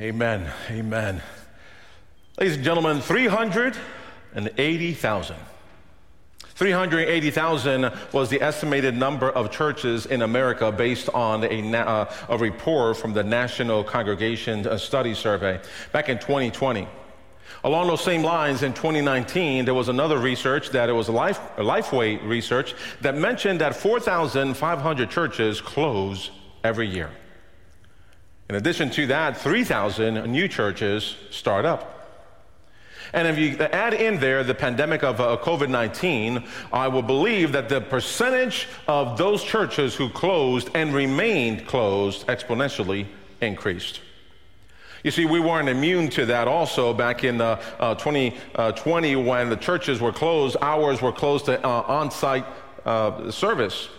Amen. Amen. Ladies and gentlemen, 380,000. 380,000 was the estimated number of churches in America based on a, uh, a report from the National Congregation Study Survey back in 2020. Along those same lines, in 2019, there was another research that it was Life, Lifeway research that mentioned that 4,500 churches close every year. In addition to that, 3,000 new churches start up. And if you add in there the pandemic of uh, COVID 19, I will believe that the percentage of those churches who closed and remained closed exponentially increased. You see, we weren't immune to that also back in uh, uh, 2020 when the churches were closed, ours were closed to uh, on site uh, service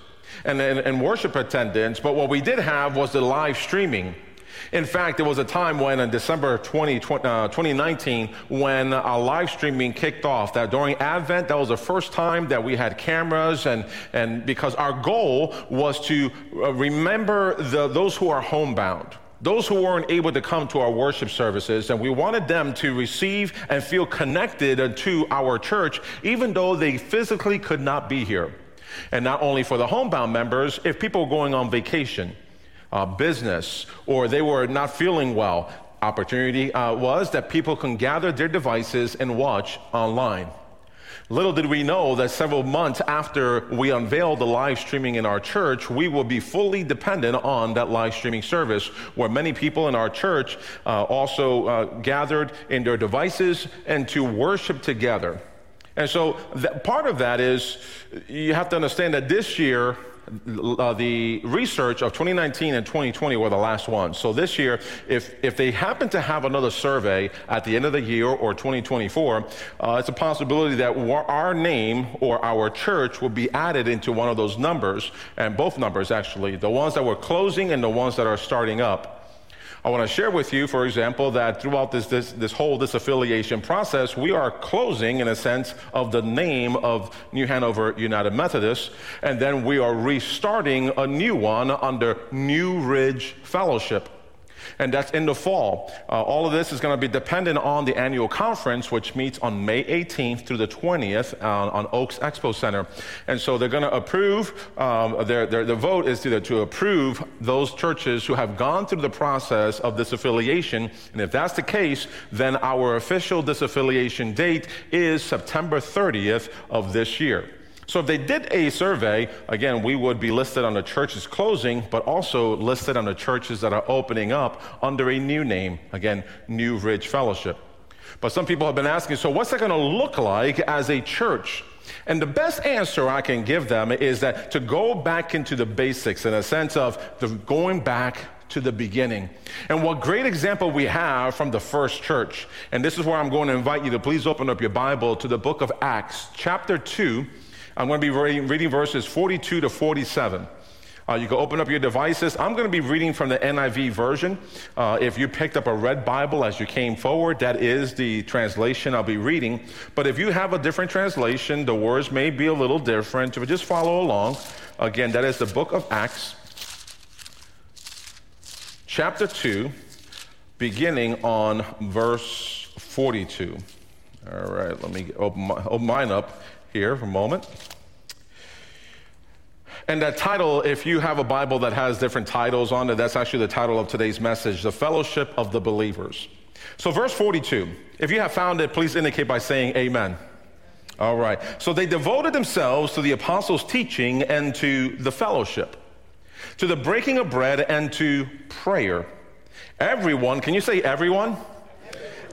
and, and, and worship attendance. But what we did have was the live streaming. In fact, there was a time when in December 20, uh, 2019 when a live streaming kicked off that during Advent, that was the first time that we had cameras and, and because our goal was to uh, remember the, those who are homebound those who weren't able to come to our worship services, and we wanted them to receive and feel connected to our church, even though they physically could not be here. And not only for the homebound members, if people were going on vacation, uh, business or they were not feeling well, opportunity uh, was that people can gather their devices and watch online. Little did we know that several months after we unveiled the live streaming in our church, we will be fully dependent on that live streaming service, where many people in our church uh, also uh, gathered in their devices and to worship together. And so, part of that is you have to understand that this year, uh, the research of 2019 and 2020 were the last ones. So this year, if, if they happen to have another survey at the end of the year or 2024, uh, it's a possibility that our name or our church will be added into one of those numbers, and both numbers actually, the ones that were closing and the ones that are starting up. I want to share with you, for example, that throughout this, this, this whole disaffiliation process, we are closing, in a sense, of the name of New Hanover United Methodist, and then we are restarting a new one under New Ridge Fellowship and that's in the fall. Uh, all of this is going to be dependent on the annual conference, which meets on May 18th through the 20th uh, on Oaks Expo Center. And so they're going to approve, um, their, their, the vote is to, to approve those churches who have gone through the process of disaffiliation. And if that's the case, then our official disaffiliation date is September 30th of this year. So if they did a survey, again, we would be listed on the churches closing, but also listed on the churches that are opening up under a new name, again, New Ridge Fellowship. But some people have been asking, so what's that going to look like as a church? And the best answer I can give them is that to go back into the basics in a sense of the going back to the beginning. And what great example we have from the first church. And this is where I'm going to invite you to please open up your Bible to the book of Acts, chapter 2 I'm going to be reading, verses 42 to 47. Uh, you can open up your devices. I'm going to be reading from the NIV version. Uh, if you picked up a red Bible as you came forward, that is the translation I'll be reading. But if you have a different translation, the words may be a little different. Just follow along. Again, that is the book of Acts, chapter 2, beginning on verse 42. All right, let me open, my, open mine up here for a moment. And that title, if you have a Bible that has different titles on it, that's actually the title of today's message The Fellowship of the Believers. So, verse 42, if you have found it, please indicate by saying amen. All right. So, they devoted themselves to the apostles' teaching and to the fellowship, to the breaking of bread and to prayer. Everyone, can you say everyone?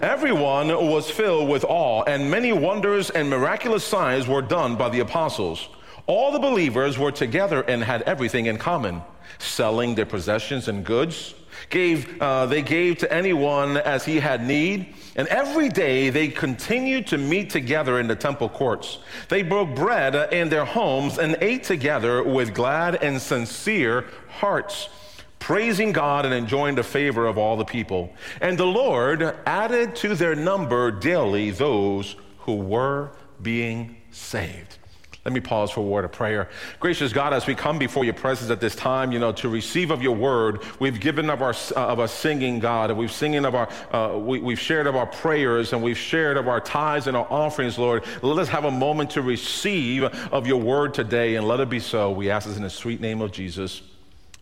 Everyone was filled with awe, and many wonders and miraculous signs were done by the apostles. All the believers were together and had everything in common, selling their possessions and goods. Gave, uh, they gave to anyone as he had need. And every day they continued to meet together in the temple courts. They broke bread in their homes and ate together with glad and sincere hearts praising God and enjoying the favor of all the people. And the Lord added to their number daily those who were being saved. Let me pause for a word of prayer. Gracious God, as we come before your presence at this time, you know, to receive of your word, we've given of our, uh, of our singing, God, and we've singing of our, uh, we, we've shared of our prayers, and we've shared of our tithes and our offerings, Lord. Let us have a moment to receive of your word today, and let it be so. We ask this in the sweet name of Jesus.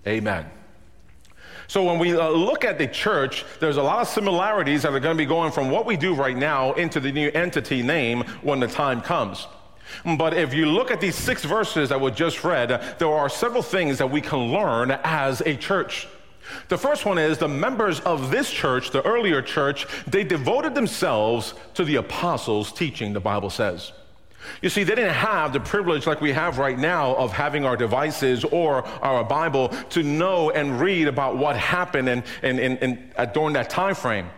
Amen. So when we uh, look at the church, there's a lot of similarities that are going to be going from what we do right now into the new entity name when the time comes. But if you look at these six verses that we just read, there are several things that we can learn as a church. The first one is the members of this church, the earlier church, they devoted themselves to the apostles' teaching, the Bible says. You see, they didn't have the privilege like we have right now of having our devices or our Bible to know and read about what happened and, and, and, and uh, during that time frame.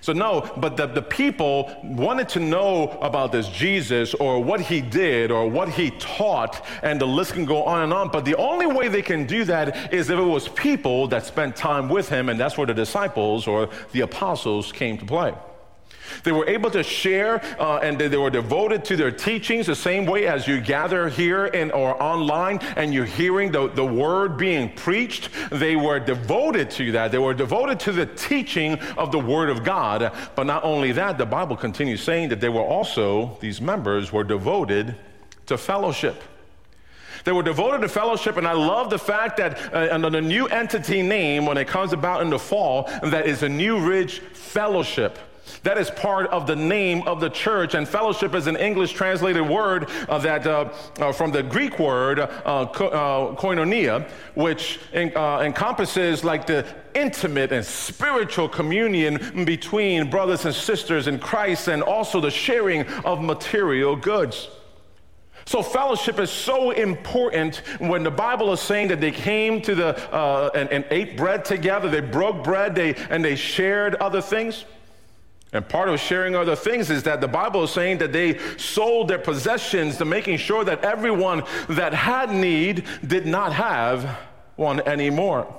So, no, but the, the people wanted to know about this Jesus or what he did or what he taught, and the list can go on and on. But the only way they can do that is if it was people that spent time with him, and that's where the disciples or the apostles came to play. They were able to share uh, and they, were devoted to their teachings the same way as you gather here in, or online and you're hearing the, the word being preached. They were devoted to that. They were devoted to the teaching of the word of God. But not only that, the Bible continues saying that they were also, these members were devoted to fellowship. They were devoted to fellowship, and I love the fact that uh, under the new entity name, when it comes about in the fall, that is a New Ridge Fellowship. That is part of the name of the church, and fellowship is an English translated word uh, that uh, uh, from the Greek word uh, ko- uh, koinonia, which uh, encompasses like the intimate and spiritual communion between brothers and sisters in Christ, and also the sharing of material goods. So, fellowship is so important when the Bible is saying that they came to the and, and ate bread together, they broke bread, they, and they shared other things. And part of sharing other things is that the Bible is saying that they sold their possessions to making sure that everyone that had need did not have one anymore.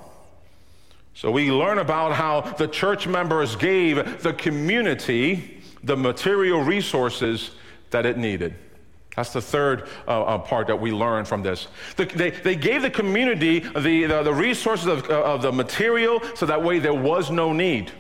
So we learn about how the church members gave the community the material resources that it needed. That's the third uh, uh, part that we learn from this. The, they, they gave the community the, the, the resources of, uh, of the material so that way there was no need.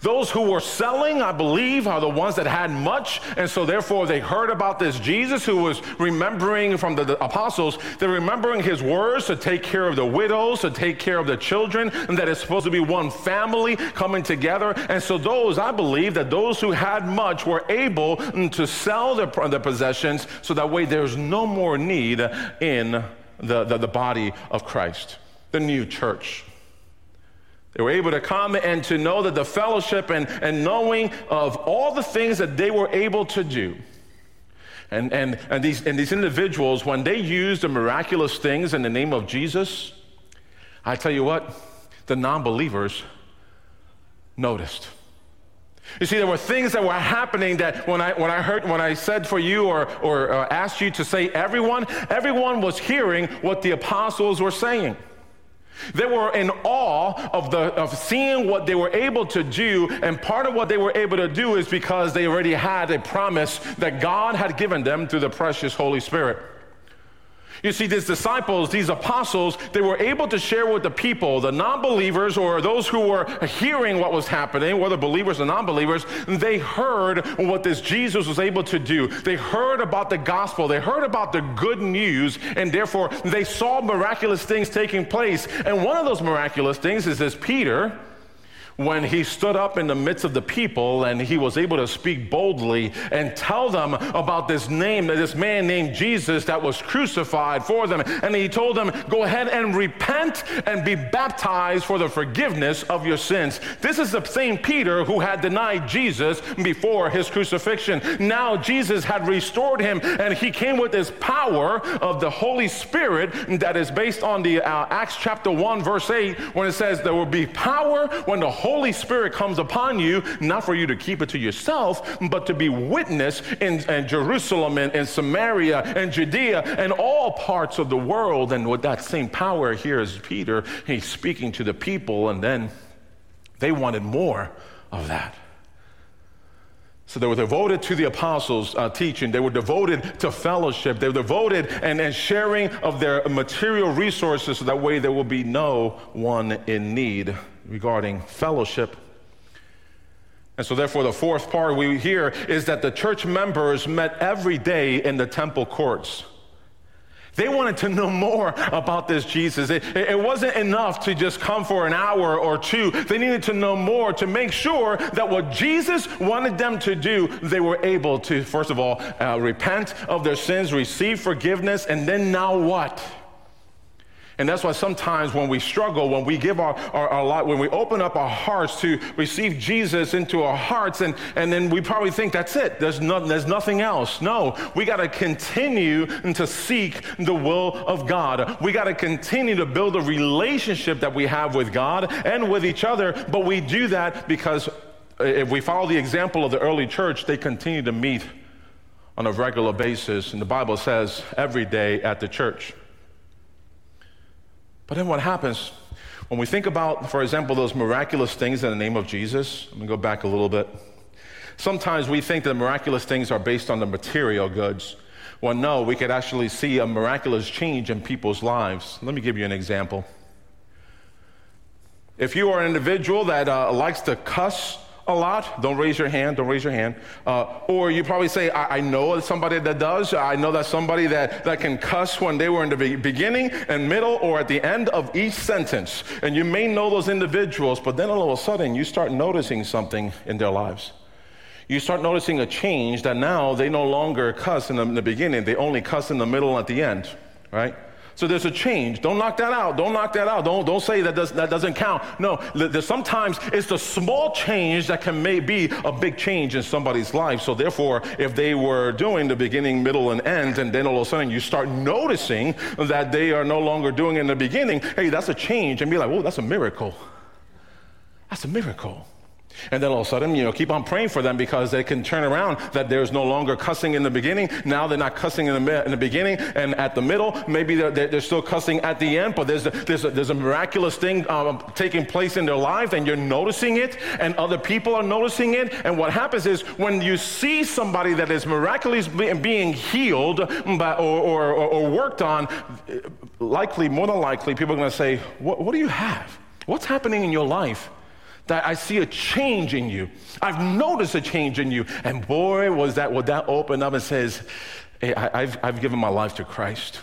Those who were selling, I believe, are the ones that had much, and so therefore they heard about this Jesus who was remembering from the, the, apostles, they're remembering his words to take care of the widows, to take care of the children, and that it's supposed to be one family coming together. And so those, I believe, that those who had much were able mm, to sell their, their possessions so that way there's no more need in the, the, the body of Christ, the new church. They were able to come and to know that the fellowship and, and knowing of all the things that they were able to do. And, and, and, these, and these individuals, when they used the miraculous things in the name of Jesus, I tell you what, the non believers noticed. You see, there were things that were happening that when I, when I heard, when I said for you or, or uh, asked you to say everyone, everyone was hearing what the apostles were saying. They were in awe of, the, of seeing what they were able to do, and part of what they were able to do is because they already had a promise that God had given them through the precious Holy Spirit. You see, these disciples, these apostles, they were able to share with the people, the non believers or those who were hearing what was happening, whether believers or non believers, they heard what this Jesus was able to do. They heard about the gospel, they heard about the good news, and therefore they saw miraculous things taking place. And one of those miraculous things is this Peter when he stood up in the midst of the people and he was able to speak boldly and tell them about this name, this man named Jesus that was crucified for them. And he told them, Go ahead and repent and be baptized for the forgiveness of your sins. This is the same Peter who had denied Jesus before his crucifixion. Now Jesus had restored him and he came with this power of the Holy Spirit that is based on the uh, Acts chapter 1, verse 8, when it says, There will be power when the Holy Spirit comes upon you, not for you to keep it to yourself, but to be witness in, in Jerusalem and, Samaria and Judea and all parts of the world. And with that same power, here is Peter. He's speaking to the people, and then they wanted more of that. So they were devoted to the apostles' uh, teaching. They were devoted to fellowship. They were devoted and, and sharing of their material resources so that way there will be no one in need regarding fellowship. And so, therefore, the fourth part we hear is that the church members met every day in the temple courts. They wanted to know more about this Jesus. It, it, wasn't enough to just come for an hour or two. They needed to know more to make sure that what Jesus wanted them to do, they were able to, first of all, uh, repent of their sins, receive forgiveness, and then now what? And that's why sometimes when we struggle, when we give our, our, our life, when we open up our hearts to receive Jesus into our hearts, and, and then we probably think that's it. There's, no, there's nothing else. No, we got to continue to seek the will of God. We got to continue to build a relationship that we have with God and with each other. But we do that because uh, if we follow the example of the early church, they continue to meet on a regular basis. And the Bible says every day at the church. But then what happens when we think about, for example, those miraculous things in the name of Jesus? Let me go back a little bit. Sometimes we think that miraculous things are based on the material goods. Well, no, we could actually see a miraculous change in people's lives. Let me give you an example. If you are an individual that uh, likes to cuss a lot, don't raise your hand, don't raise your hand. Uh, or you probably say, I, I, know somebody that does. I know that somebody that, that can cuss when they were in the beginning and middle or at the end of each sentence. And you may know those individuals, but then all of a sudden you start noticing something in their lives. You start noticing a change that now they no longer cuss in the, in the beginning, they only cuss in the middle and at the end, right? So there's a change. Don't knock that out. Don't knock that out. Don't, don't say that, does, that doesn't count. No, sometimes it's the small change that can may be a big change in somebody's life. So therefore, if they were doing the beginning, middle, and end, and then all of a sudden you start noticing that they are no longer doing in the beginning, hey, that's a change. And be like, oh, that's a miracle. That's a miracle. And then all of a sudden, you know, keep on praying for them because they can turn around that there's no longer cussing in the beginning. Now they're not cussing in the, in the beginning and at the middle. Maybe they're, they're still cussing at the end, but there's a, there's a, there's a miraculous thing um, taking place in their life and you're noticing it and other people are noticing it. And what happens is when you see somebody that is miraculously being healed by, or, or, or, worked on, likely, more than likely, people are going to say, what, what do you have? What's happening in your life? That I see a change in you. I've noticed a change in you. And boy, was that, would that open up and says, hey, I, have I've given my life to Christ.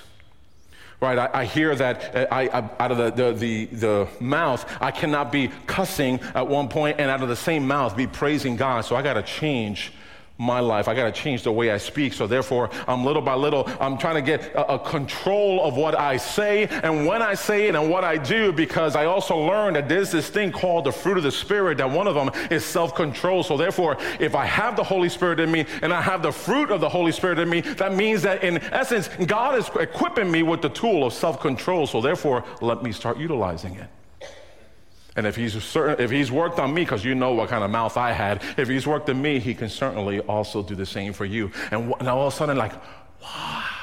Right, I, I hear that uh, I, I, out of the, the, the, the mouth, I cannot be cussing at one point and out of the same mouth be praising God. So I got to change my life. I got to change the way I speak. So therefore, I'm little by little, I'm trying to get a, a, control of what I say and when I say it and what I do because I also learned that there's this thing called the fruit of the Spirit, that one of them is self control. So therefore, if I have the Holy Spirit in me and I have the fruit of the Holy Spirit in me, that means that in essence, God is equipping me with the tool of self control. So therefore, let me start utilizing it. And if he's, certain, if he's worked on me, because you know what kind of mouth I had, if he's worked on me, he can certainly also do the same for you. And, and all of a sudden, like, wow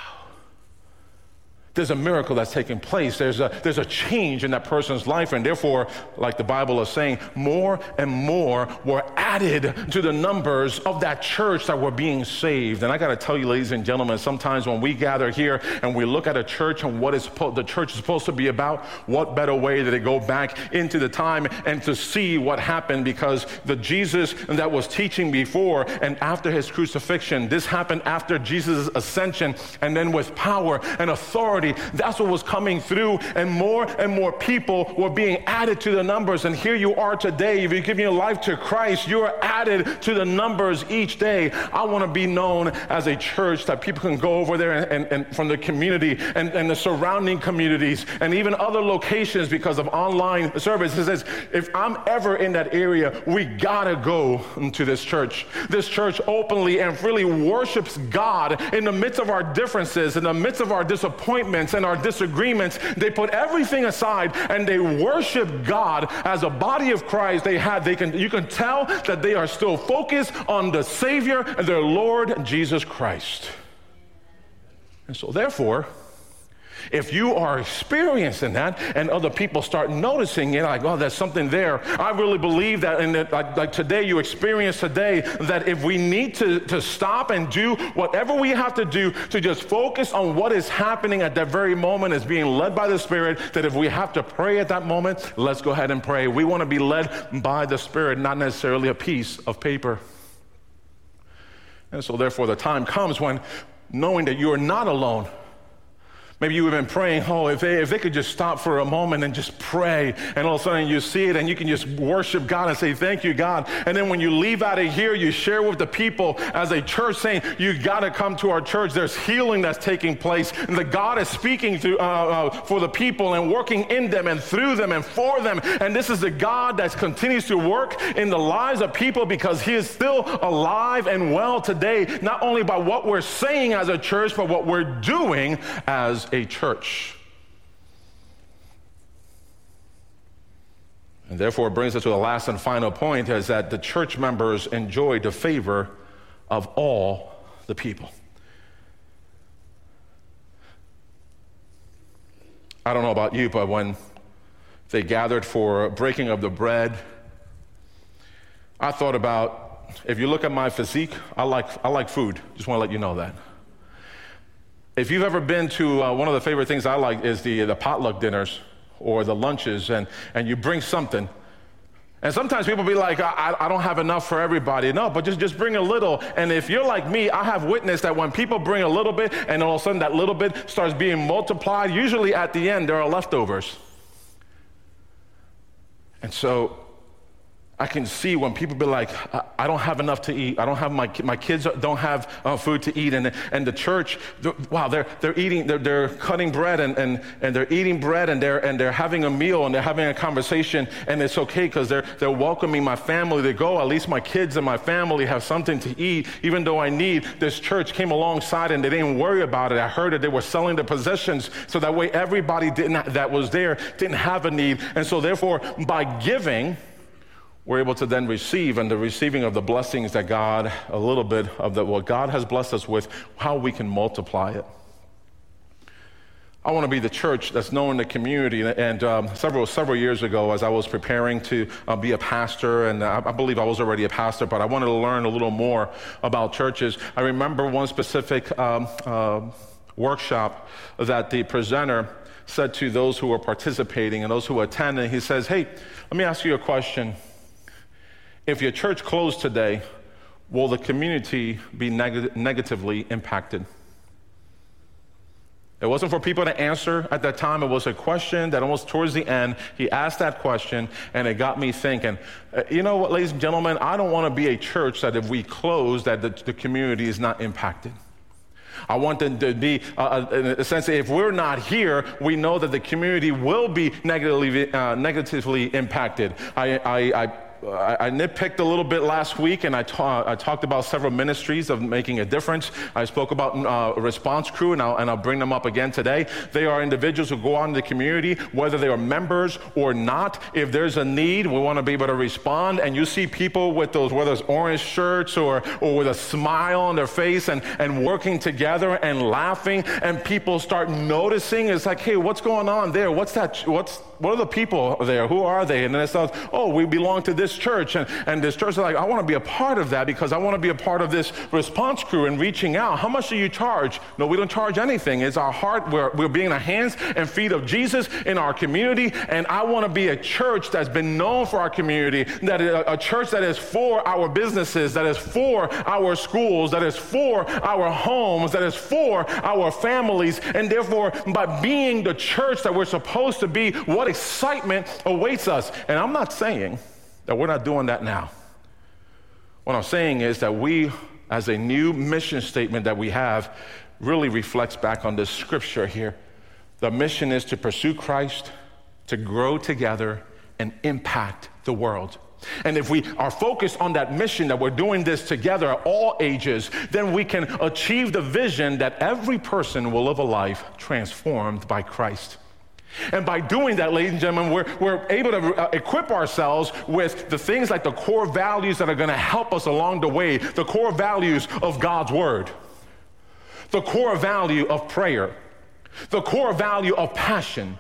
there's a miracle that's taking place. There's a, there's a change in that person's life. And therefore, like the Bible is saying, more and more were added to the numbers of that church that were being saved. And I got to tell you, ladies and gentlemen, sometimes when we gather here and we look at a church and what is the church is supposed to be about, what better way than to go back into the time and to see what happened because the Jesus that was teaching before and after his crucifixion, this happened after Jesus' ascension and then with power and authority that's what was coming through, and more and more people were being added to the numbers. And here you are today. If you're giving your life to Christ, you're added to the numbers each day. I want to be known as a church that people can go over there and, and, and from the community and, and the surrounding communities and even other locations because of online services. Says, if I'm ever in that area, we gotta go to this church. This church openly and freely worships God in the midst of our differences, in the midst of our disappointments arguments and our disagreements, they put everything aside and they worship God as a body of Christ. They had, they can, you can tell that they are still focused on the Savior and their Lord Jesus Christ. And so, therefore, If you are experiencing that and other people start noticing it, like, oh, there's something there, I really believe that, and that, like, like today, you experience today that if we need to, to stop and do whatever we have to do to just focus on what is happening at that very moment as being led by the Spirit, that if we have to pray at that moment, let's go ahead and pray. We want to be led by the Spirit, not necessarily a piece of paper. And so, therefore, the time comes when knowing that you are not alone Maybe you have been praying, oh, if they, if they could just stop for a moment and just pray, and all of a sudden you see it and you can just worship God and say, Thank you, God. And then when you leave out of here, you share with the people as a church saying, you've got to come to our church. There's healing that's taking place, and the God is speaking to, uh, uh, for the people and working in them and through them and for them. And this is the God that continues to work in the lives of people because He is still alive and well today, not only by what we're saying as a church, but what we're doing as a church. And therefore, it brings us to the last and final point is that the church members enjoy the favor of all the people. I don't know about you, but when they gathered for breaking of the bread, I thought about if you look at my physique, I like, I like food. Just want to let you know that. If you've ever been to uh, one of the favorite things I like is the, the potluck dinners or the lunches, and, and you bring something. And sometimes people be like, I, I, don't have enough for everybody. No, but just, just bring a little. And if you're like me, I have witnessed that when people bring a little bit and all of a sudden that little bit starts being multiplied, usually at the end there are leftovers. And so I can see when people be like, I, I, don't have enough to eat. I don't have my, my kids don't have uh, food to eat. And, and the church, wow, they're, they're eating, they're, they're cutting bread and, and, and they're eating bread and they're, and they're having a meal and they're having a conversation. And it's okay because they're, they're welcoming my family to go. At least my kids and my family have something to eat, even though I need. This church came alongside and they didn't worry about it. I heard that they were selling the possessions so that way everybody didn't, that was there didn't have a need. And so therefore, by giving, we're able to then receive and the receiving of the blessings that God, a little bit of the, what God has blessed us with, how we can multiply it. I want to be the church that's known in the community. And um, several several years ago, as I was preparing to uh, be a pastor, and I, I, believe I was already a pastor, but I wanted to learn a little more about churches. I remember one specific um, uh, workshop that the presenter said to those who were participating and those who attended. He says, "Hey, let me ask you a question." If your church closed today, will the community be neg- negatively impacted? It wasn't for people to answer at that time. It was a question that almost towards the end, he asked that question, and it got me thinking. Uh, you know what, ladies and gentlemen, I don't want to be a church that if we close, that the, the community is not impacted. I want them to be, uh, uh in a sense, if we're not here, we know that the community will be negatively, uh, negatively impacted. I, I, I I, I, nitpicked a little bit last week and I, ta- I, talked about several ministries of making a difference. I spoke about uh, a response crew and I'll, and I'll bring them up again today. They are individuals who go out in the community, whether they are members or not. If there's a need, we want to be able to respond. And you see people with those, whether it's orange shirts or, or with a smile on their face and, and working together and laughing, and people start noticing. It's like, hey, what's going on there? What's that? What's, what are the people there? Who are they? And then it says, oh, we belong to this church. And, and this church is like, I want to be a part of that because I want to be a part of this response crew and reaching out. How much do you charge? No, we don't charge anything. It's our heart. We're, we're being the hands and feet of Jesus in our community. And I want to be a church that's been known for our community, that a, a church that is for our businesses, that is for our schools, that is for our homes, that is for our families. And therefore, by being the church that we're supposed to be, what excitement awaits us. And I'm not saying that we're not doing that now. What I'm saying is that we, as a new mission statement that we have, really reflects back on this scripture here. The mission is to pursue Christ, to grow together, and impact the world. And if we are focused on that mission that we're doing this together at all ages, then we can achieve the vision that every person will live a life transformed by Christ. And by doing that, ladies and gentlemen, we're, we're able to uh, equip ourselves with the things like the core values that are going to help us along the way, the core values of God's Word, the core value of prayer, the core value of passion,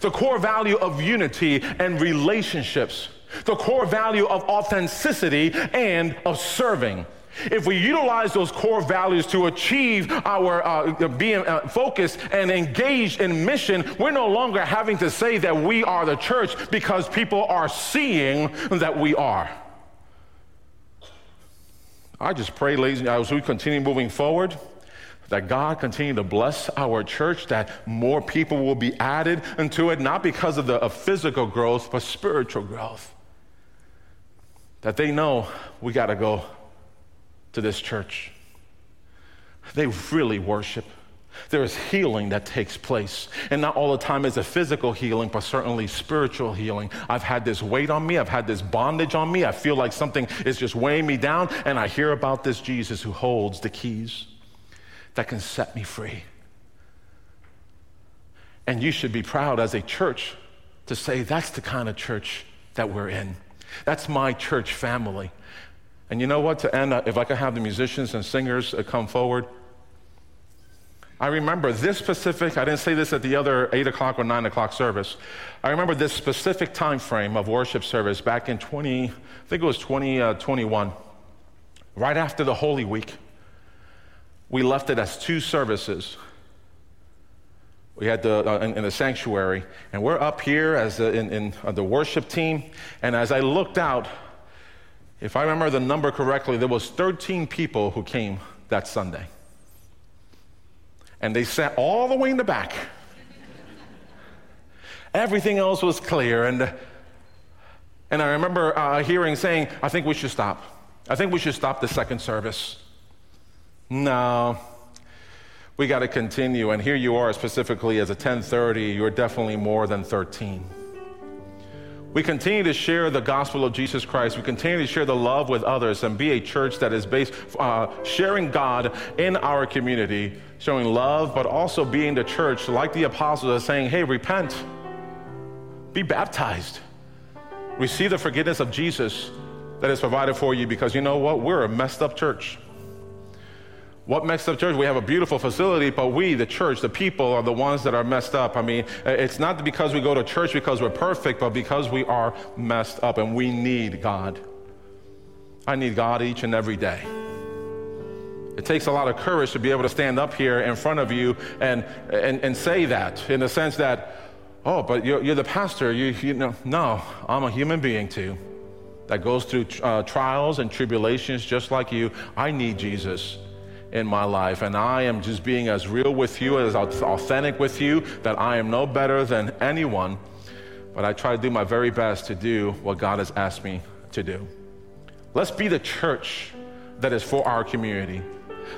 the core value of unity and relationships, the core value of authenticity and of serving. If we utilize those core values to achieve our uh, being uh, focused and engaged in mission, we're no longer having to say that we are the church because people are seeing that we are. I just pray, ladies as we continue moving forward, that God continue to bless our church, that more people will be added into it, not because of the of physical growth, but spiritual growth. That they know we got to go to this church. They really worship. There is healing that takes place. And not all the time is a physical healing, but certainly spiritual healing. I've had this weight on me. I've had this bondage on me. I feel like something is just weighing me down. And I hear about this Jesus who holds the keys that can set me free. And you should be proud as a church to say, that's the kind of church that we're in. That's my church family. And you know what? To end, if I could have the musicians and singers uh, come forward. I remember this specific, I didn't say this at the other 8 o'clock or 9 o'clock service. I remember this specific time frame of worship service back in 20, I think it was 2021, uh, right after the Holy Week. We left it as two services. We had the, uh, in, in, the sanctuary, and we're up here as a, in, in uh, the worship team. And as I looked out, if I remember the number correctly, there was 13 people who came that Sunday. And they sat all the way in the back. Everything else was clear. And, and I remember uh, hearing saying, I think we should stop. I think we should stop the second service. No, we got to continue. And here you are, specifically as a 1030, you're definitely more than 13. We continue to share the gospel of Jesus Christ. We continue to share the love with others and be a church that is based, uh, sharing God in our community, showing love, but also being the church, like the apostles, are saying, hey, repent, be baptized, receive the forgiveness of Jesus that is provided for you because you know what? We're a messed up church. What messed up church? We have a beautiful facility, but we, the church, the people, are the ones that are messed up. I mean, it's not because we go to church because we're perfect, but because we are messed up and we need God. I need God each and every day. It takes a lot of courage to be able to stand up here in front of you and, and, and say that in the sense that, oh, but you're, you're the pastor. You, you know, no, I'm a human being too that goes through uh, trials and tribulations just like you. I need Jesus in my life. And I am just being as real with you, as authentic with you, that I am no better than anyone. But I try to do my very best to do what God has asked me to do. Let's be the church that is for our community.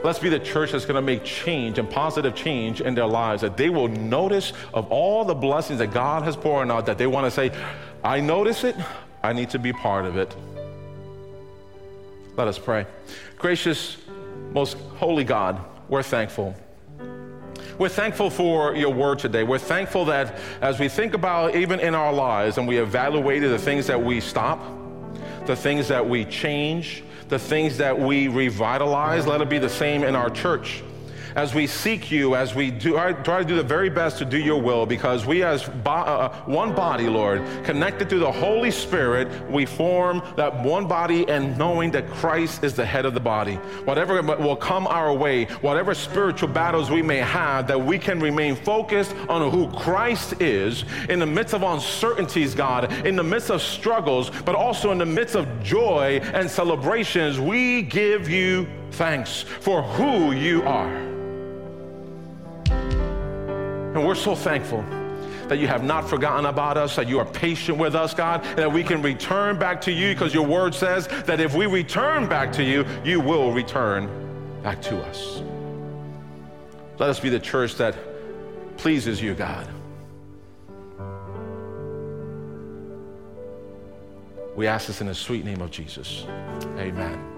Let's be the church that's going to make change and positive change in their lives, that they will notice of all the blessings that God has poured out, that they want to say, I notice it, I need to be part of it. Let us pray. Gracious most holy God, we're thankful. We're thankful for your word today. We're thankful that as we think about even in our lives and we evaluate the things that we stop, the things that we change, the things that we revitalize, let it be the same in our church as we seek you, as we do, try to do the very best to do your will, because we, as bo- uh, uh, one body, Lord, connected through the Holy Spirit, we form that one body and knowing that Christ is the head of the body. Whatever will come our way, whatever spiritual battles we may have, that we can remain focused on who Christ is in the midst of uncertainties, God, in the midst of struggles, but also in the midst of joy and celebrations. We give you thanks for who you are. And we're so thankful that you have not forgotten about us, that you are patient with us, God, and that we can return back to you because your word says that if we return back to you, you will return back to us. Let us be the church that pleases you, God. We ask this in the sweet name of Jesus. Amen.